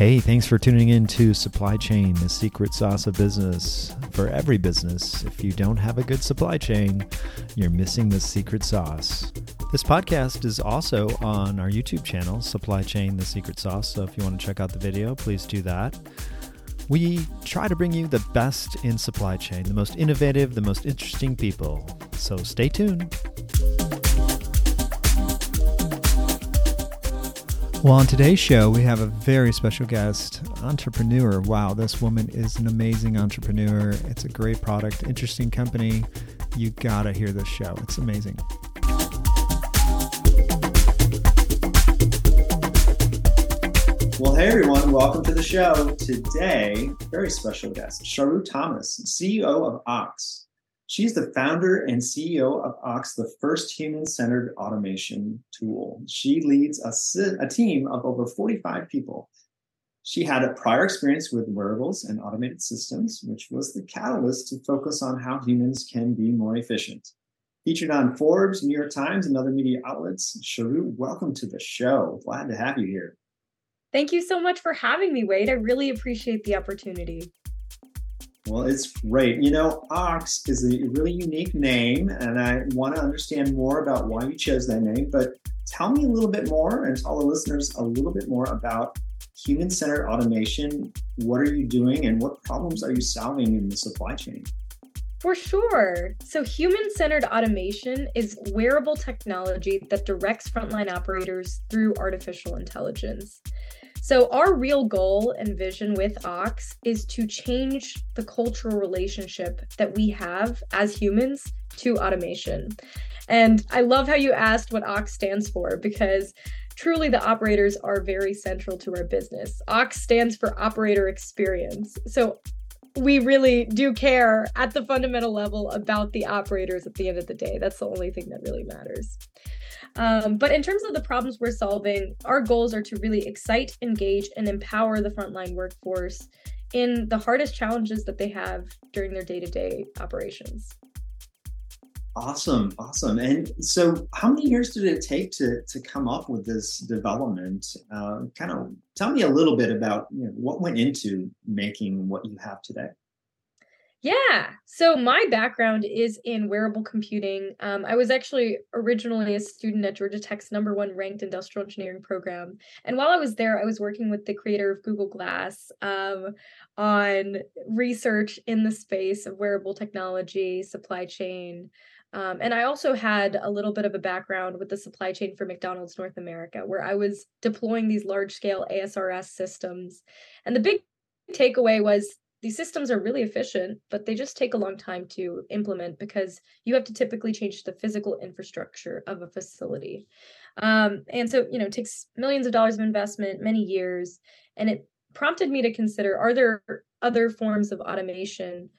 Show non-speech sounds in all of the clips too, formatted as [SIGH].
Hey, thanks for tuning in to Supply Chain, the secret sauce of business. For every business, if you don't have a good supply chain, you're missing the secret sauce. This podcast is also on our YouTube channel, Supply Chain, the secret sauce. So if you want to check out the video, please do that. We try to bring you the best in supply chain, the most innovative, the most interesting people. So stay tuned. Well, on today's show, we have a very special guest, entrepreneur. Wow, this woman is an amazing entrepreneur. It's a great product, interesting company. You gotta hear this show. It's amazing. Well, hey everyone, welcome to the show. Today, very special guest, Charu Thomas, CEO of Ox. She's the founder and CEO of Ox, the first human centered automation tool. She leads a, a, team of over 45 people. She had a prior experience with wearables and automated systems, which was the catalyst to focus on how humans can be more efficient. Featured on Forbes, New York Times, and other media outlets, Charu, welcome to the show. Glad to have you here. Thank you so much for having me, Wade. I really appreciate the opportunity. Well, it's great. You know, Ox is a really unique name, and I want to understand more about why you chose that name. But tell me a little bit more and tell the listeners a little bit more about human centered automation. What are you doing, and what problems are you solving in the supply chain? For sure. So, human centered automation is wearable technology that directs frontline operators through artificial intelligence. So, our real goal and vision with Ox is to change the cultural relationship that we have as humans to automation. And I love how you asked what Ox stands for because truly the operators are very central to our business. Ox stands for operator experience. So, we really do care at the fundamental level about the operators at the end of the day. That's the only thing that really matters. Um, but in terms of the problems we're solving, our goals are to really excite, engage, and empower the frontline workforce in the hardest challenges that they have during their day to day operations. Awesome, awesome. And so, how many years did it take to to come up with this development? Uh, kind of tell me a little bit about you know, what went into making what you have today. Yeah. So my background is in wearable computing. Um, I was actually originally a student at Georgia Tech's number one ranked industrial engineering program. And while I was there, I was working with the creator of Google Glass um, on research in the space of wearable technology, supply chain. Um, and I also had a little bit of a background with the supply chain for McDonald's North America, where I was deploying these large scale ASRS systems. And the big takeaway was these systems are really efficient, but they just take a long time to implement because you have to typically change the physical infrastructure of a facility. Um, and so, you know, it takes millions of dollars of investment, many years, and it prompted me to consider are there other forms of automation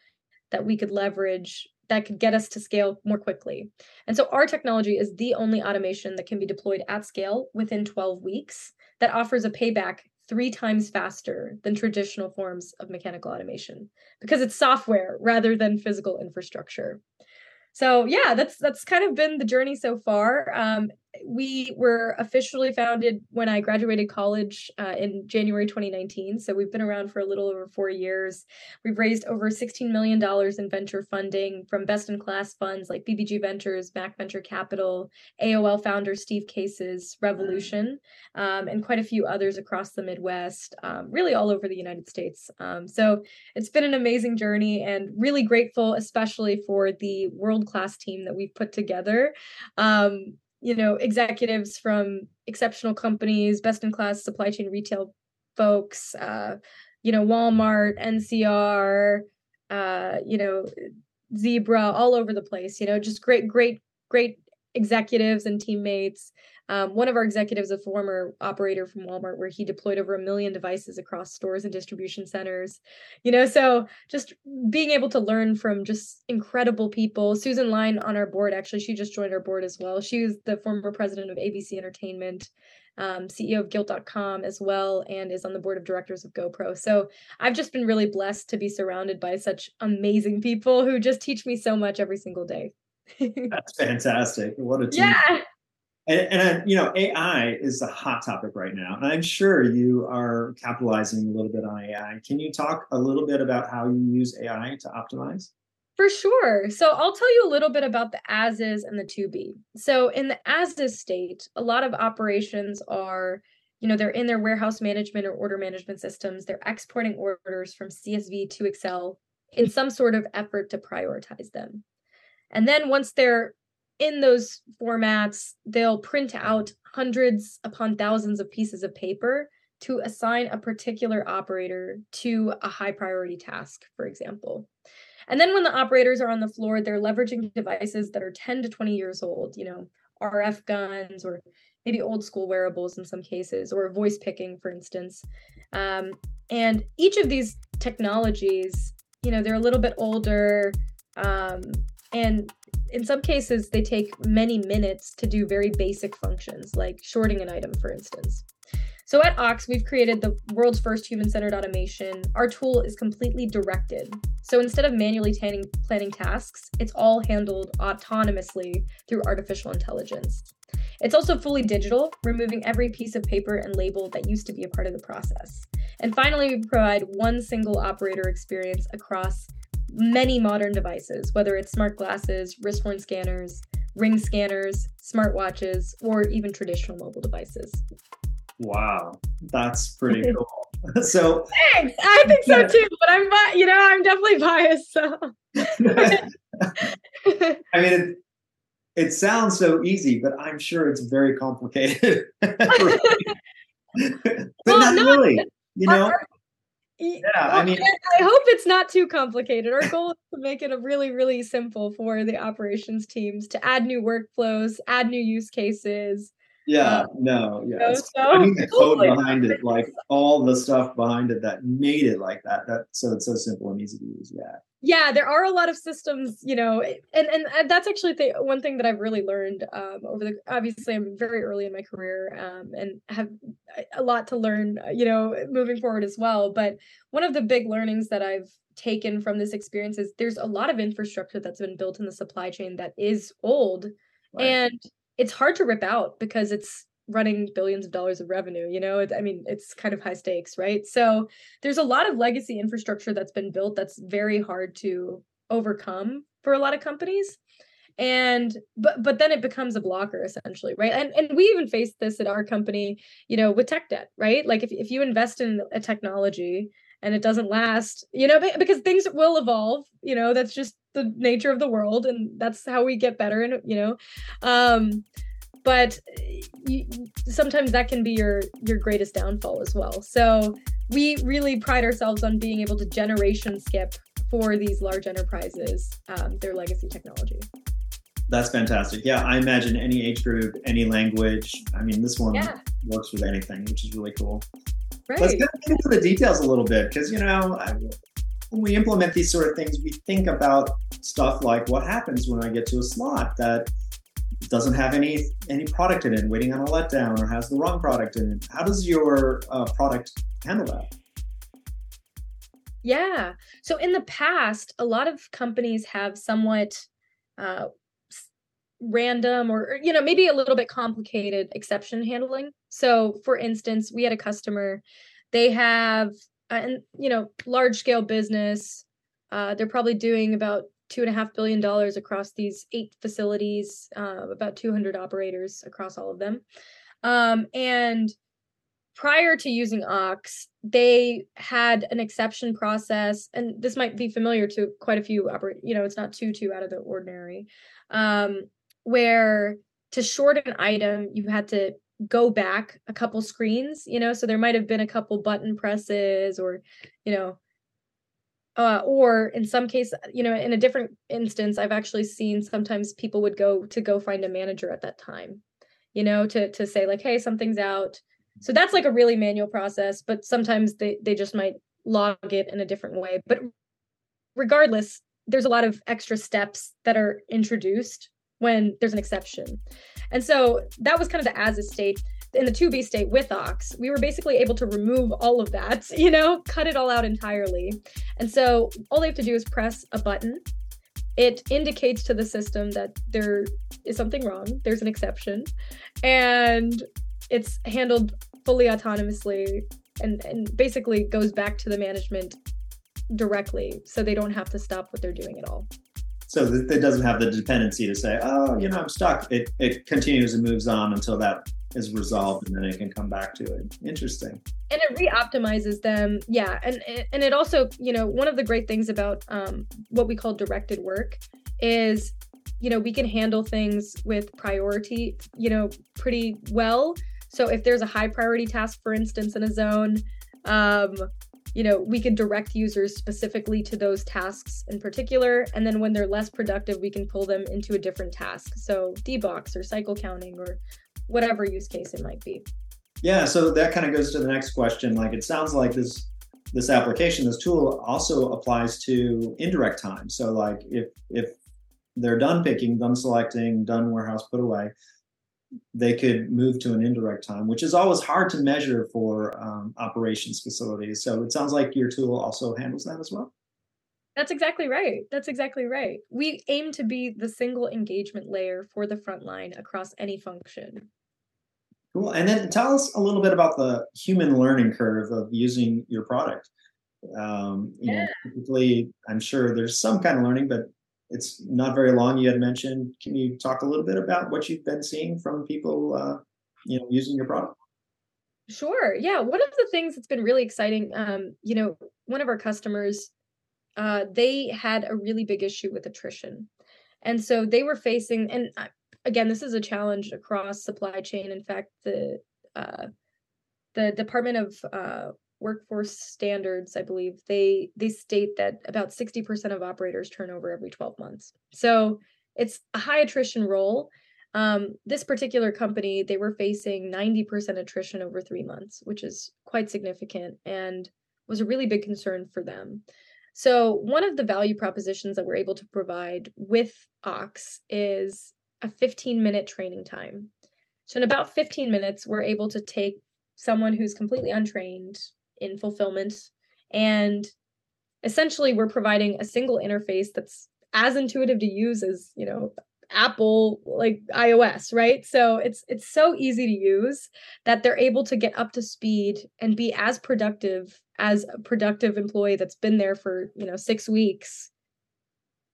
that we could leverage that could get us to scale more quickly. And so our technology is the only automation that can be deployed at scale within 12 weeks that offers a payback three times faster than traditional forms of mechanical automation because it's software rather than physical infrastructure. So yeah, that's that's kind of been the journey so far. Um, we were officially founded when I graduated college uh, in January 2019. So we've been around for a little over four years. We've raised over $16 million in venture funding from best in class funds like BBG Ventures, Mac Venture Capital, AOL founder Steve Case's Revolution, um, and quite a few others across the Midwest, um, really all over the United States. Um, so it's been an amazing journey and really grateful, especially for the world class team that we've put together. You know executives from exceptional companies best in class supply chain retail folks uh you know walmart ncr uh you know zebra all over the place you know just great great great executives and teammates um, one of our executives, a former operator from Walmart, where he deployed over a million devices across stores and distribution centers. You know, so just being able to learn from just incredible people. Susan Lyne on our board, actually, she just joined our board as well. She was the former president of ABC Entertainment. Um, CEO of Gilt.com as well, and is on the board of directors of GoPro. So I've just been really blessed to be surrounded by such amazing people who just teach me so much every single day. [LAUGHS] That's fantastic. What a team. Yeah. And, and you know, AI is a hot topic right now, and I'm sure you are capitalizing a little bit on AI. Can you talk a little bit about how you use AI to optimize? For sure. So I'll tell you a little bit about the as is and the to be. So in the as is state, a lot of operations are, you know, they're in their warehouse management or order management systems. They're exporting orders from CSV to Excel in some sort of effort to prioritize them. And then once they're in those formats, they'll print out hundreds upon thousands of pieces of paper to assign a particular operator to a high priority task, for example. And then when the operators are on the floor, they're leveraging devices that are 10 to 20 years old, you know, RF guns or maybe old school wearables in some cases, or voice picking, for instance. Um, and each of these technologies, you know, they're a little bit older. Um, and in some cases, they take many minutes to do very basic functions, like shorting an item, for instance. So at Ox, we've created the world's first human centered automation. Our tool is completely directed. So instead of manually planning, planning tasks, it's all handled autonomously through artificial intelligence. It's also fully digital, removing every piece of paper and label that used to be a part of the process. And finally, we provide one single operator experience across many modern devices, whether it's smart glasses, wrist worn scanners, ring scanners, smartwatches, or even traditional mobile devices. Wow, that's pretty [LAUGHS] cool. [LAUGHS] so thanks. I think so too, but I'm you know I'm definitely biased. So [LAUGHS] I mean, it, it sounds so easy, but I'm sure it's very complicated. but well, not no, really, you know. Our, yeah, I mean, I hope it's not too complicated. Our goal is to make it a really, really simple for the operations teams to add new workflows, add new use cases, yeah, uh, no, yeah. So, I mean the code behind it, like all the stuff behind it that made it like that. That so it's so simple and easy to use. Yeah. Yeah, there are a lot of systems, you know, and and that's actually the one thing that I've really learned um, over the. Obviously, I'm very early in my career um, and have a lot to learn, uh, you know, moving forward as well. But one of the big learnings that I've taken from this experience is there's a lot of infrastructure that's been built in the supply chain that is old, right. and it's hard to rip out because it's running billions of dollars of revenue you know? I mean it's kind of high stakes right? So there's a lot of legacy infrastructure that's been built that's very hard to overcome for a lot of companies. And but but then it becomes a blocker essentially right? And and we even faced this at our company you know with tech debt right? Like if, if you invest in a technology and it doesn't last you know because things will evolve you know that's just the nature of the world and that's how we get better and you know? Um but you, sometimes that can be your your greatest downfall as well so we really pride ourselves on being able to generation skip for these large enterprises um, their legacy technology that's fantastic yeah i imagine any age group any language i mean this one yeah. works with anything which is really cool right. let's get into the details a little bit because you know I, when we implement these sort of things, we think about stuff like what happens when I get to a slot that doesn't have any any product in it, waiting on a letdown, or has the wrong product in it. How does your uh, product handle that? Yeah. So in the past, a lot of companies have somewhat uh, random or you know maybe a little bit complicated exception handling. So for instance, we had a customer. They have and you know large scale business uh, they're probably doing about two and a half billion dollars across these eight facilities uh, about 200 operators across all of them. Um, and prior to using ox they had an exception process and this might be familiar to quite a few operate you know it's not too too out of the ordinary um, where to short an item you had to go back a couple screens, you know, so there might have been a couple button presses or, you know, uh, or in some case, you know, in a different instance, I've actually seen sometimes people would go to go find a manager at that time, you know, to to say like, hey, something's out. So that's like a really manual process, but sometimes they they just might log it in a different way. But regardless, there's a lot of extra steps that are introduced when there's an exception. And so that was kind of the as a state. In the to be state with Ox, we were basically able to remove all of that, [LAUGHS] you know, cut it all out entirely. And so all they have to do is press a button it indicates to the system that there is something wrong, there's an exception, and it's handled fully autonomously and, and basically goes back to the management directly so they don't have to stop what they're doing at all. So it doesn't have the dependency to say, oh, you know, I'm stuck. It, it continues and moves on until that is resolved and then it can come back to it. Interesting. And it re-optimizes them. Yeah. And and it also, you know, one of the great things about um, what we call directed work is, you know, we can handle things with priority, you know, pretty well. So if there's a high priority task, for instance, in a zone, um, you know, we can direct users specifically to those tasks in particular. And then when they're less productive, we can pull them into a different task. So debox or cycle counting or whatever use case it might be. Yeah. So that kind of goes to the next question. Like it sounds like this this application, this tool also applies to indirect time. So like if if they're done picking, done selecting, done warehouse put away, they could move to an indirect time, which is always hard to measure for um, operations facilities. So it sounds like your tool also handles that as well. That's exactly right. That's exactly right. We aim to be the single engagement layer for the front line across any function. Cool. And then tell us a little bit about the human learning curve of using your product. Um, you yeah. know, typically, I'm sure there's some kind of learning, but it's not very long. You had mentioned. Can you talk a little bit about what you've been seeing from people, uh, you know, using your product? Sure. Yeah. One of the things that's been really exciting, um, you know, one of our customers, uh, they had a really big issue with attrition, and so they were facing. And again, this is a challenge across supply chain. In fact, the uh, the Department of uh, workforce standards i believe they they state that about 60% of operators turn over every 12 months. So it's a high attrition role. Um, this particular company they were facing 90% attrition over three months which is quite significant and was a really big concern for them. So one of the value propositions that we're able to provide with ox is a 15 minute training time so in about 15 minutes we're able to take someone who's completely untrained in fulfillment. And essentially, we're providing a single interface that's as intuitive to use as, you know, Apple like iOS, right? So it's it's so easy to use that they're able to get up to speed and be as productive as a productive employee that's been there for, you know, 6 weeks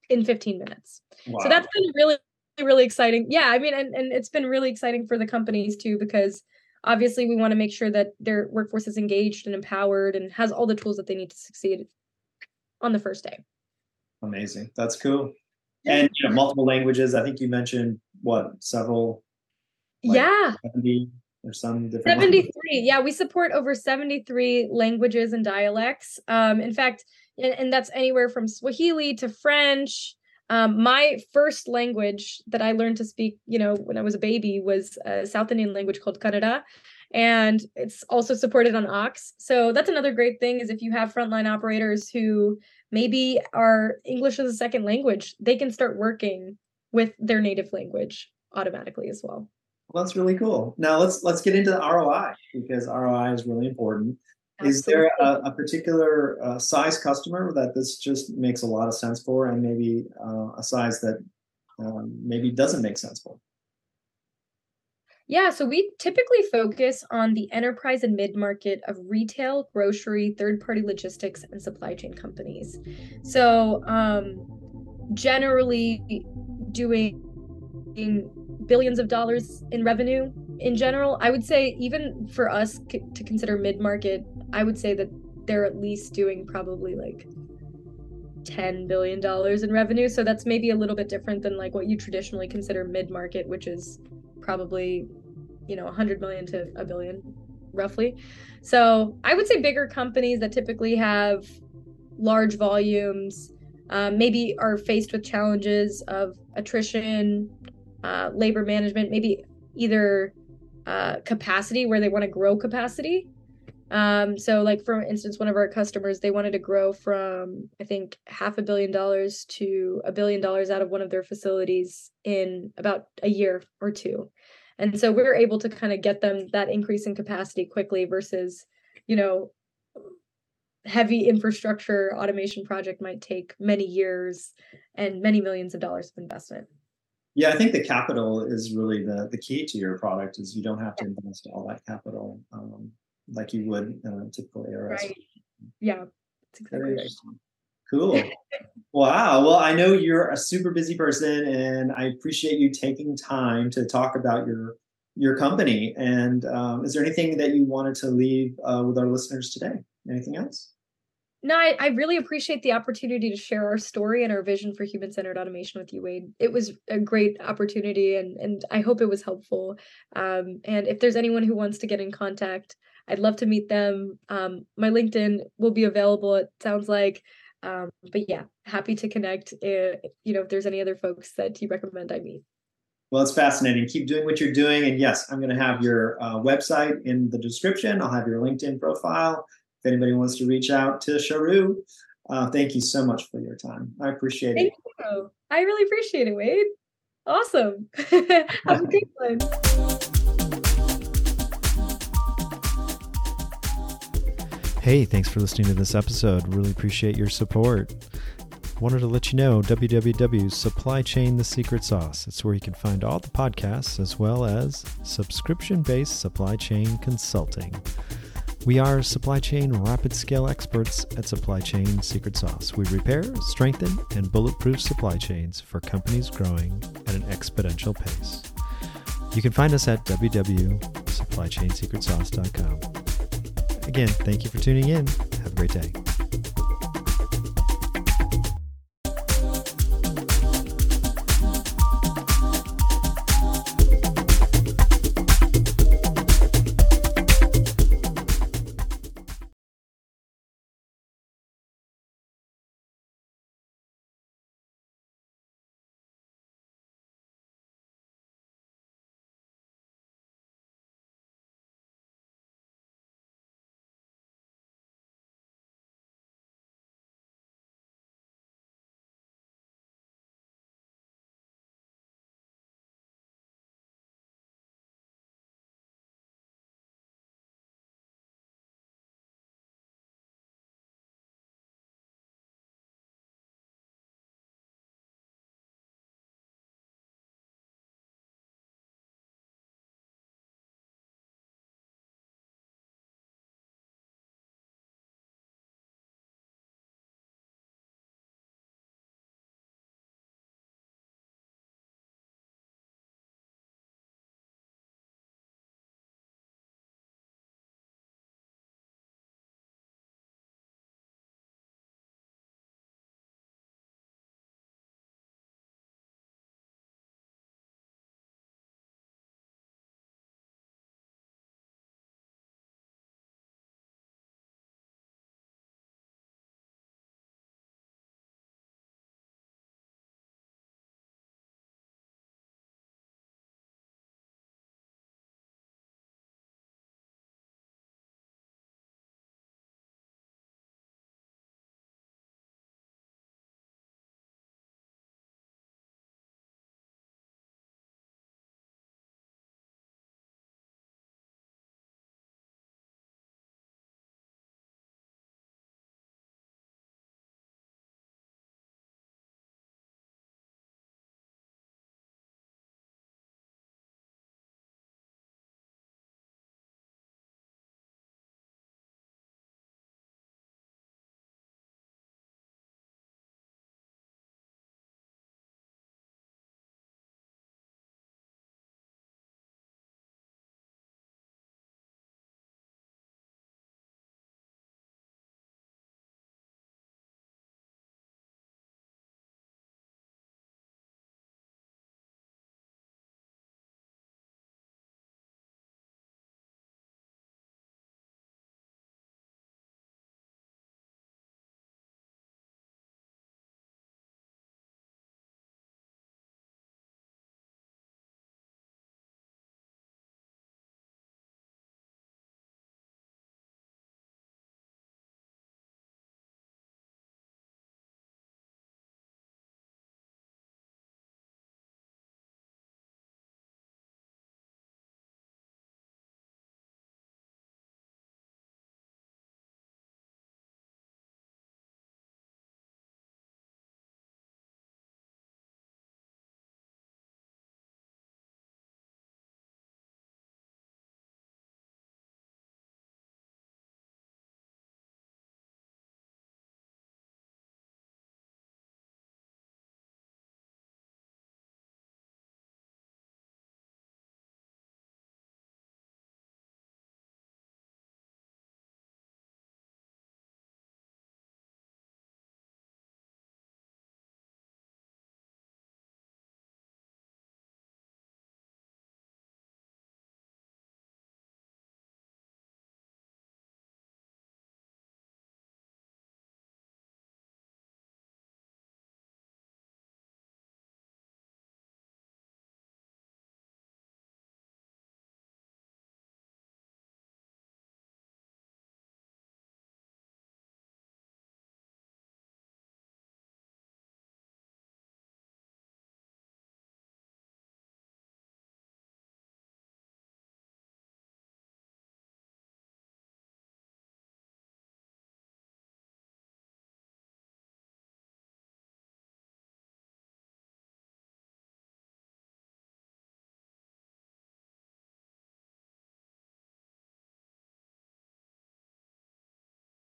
in 15 minutes. Wow. So that's been really really exciting. Yeah, I mean and and it's been really exciting for the companies too because obviously we want to make sure that their workforce is engaged and empowered and has all the tools that they need to succeed on the first day. Amazing. That's cool. And you know multiple languages i think you mentioned what several? Like yeah. 70 or some different 73 languages. yeah we support over 73 languages and dialects. Um in fact and, and that's anywhere from swahili to french um, my first language that I learned to speak, you know, when I was a baby was a South Indian language called Kannada. And it's also supported on Ox. So that's another great thing is if you have frontline operators who maybe are English as a second language, they can start working with their native language automatically as well. Well, that's really cool. Now let's let's get into the ROI because ROI is really important. Is there a, a particular uh, size customer that this just makes a lot of sense for, and maybe uh, a size that um, maybe doesn't make sense for? Yeah, so we typically focus on the enterprise and mid market of retail, grocery, third party logistics, and supply chain companies. So, um, generally doing billions of dollars in revenue in general. I would say, even for us c- to consider mid market I would say that they're at least doing probably like 10 billion dollars in revenue. So that's maybe a little bit different than like what you traditionally consider mid-market which is probably you know 100 million to a billion roughly. So i would say bigger companies that typically have large volumes um, maybe are faced with challenges of attrition uh, labor management maybe either uh, capacity where they want to grow capacity um, so like for instance, one of our customers, they wanted to grow from I think half a billion dollars to a billion dollars out of one of their facilities in about a year or two. And so we were able to kind of get them that increase in capacity quickly versus, you know, heavy infrastructure automation project might take many years and many millions of dollars of investment. Yeah, I think the capital is really the the key to your product. Is you don't have to invest all that capital um, like you would in a typical ASRS. Right. Yeah. Exactly. Cool. wow. Well, I know you're a super busy person, and I appreciate you taking time to talk about your your company. And um, is there anything that you wanted to leave uh, with our listeners today? Anything else? No, I, I, really appreciate the opportunity to share our story and our vision for human centered automation with you, Wade. It was a great opportunity, and and I hope it was helpful. Um, and if there's anyone who wants to get in contact, I'd love to meet them. Um, my LinkedIn will be available. It sounds like. Um, but yeah, happy to connect. If, eh, you know, if there's any other folks that you recommend I meet. Well, it's fascinating. Keep doing what you're doing. And yes, I'm going to have your uh, website in the description. I'll have your LinkedIn profile if anybody wants to reach out to Charu. Uh, thank you so much for your time. I appreciate thank it. Thank you. I really appreciate it, Wade. Awesome. [LAUGHS] have a great one. Hey, thanks for listening to this episode. Really appreciate your support. Wanted to let you know www supply chain the secret sauce. It's where you can find all the podcasts as well as subscription based supply chain consulting. We are supply chain rapid scale experts at supply chain secret sauce. We repair strengthen and bulletproof supply chains for companies growing at an exponential pace. You can find us at www.supplychainsecretsauce.com again thank you for tuning in. Have a great day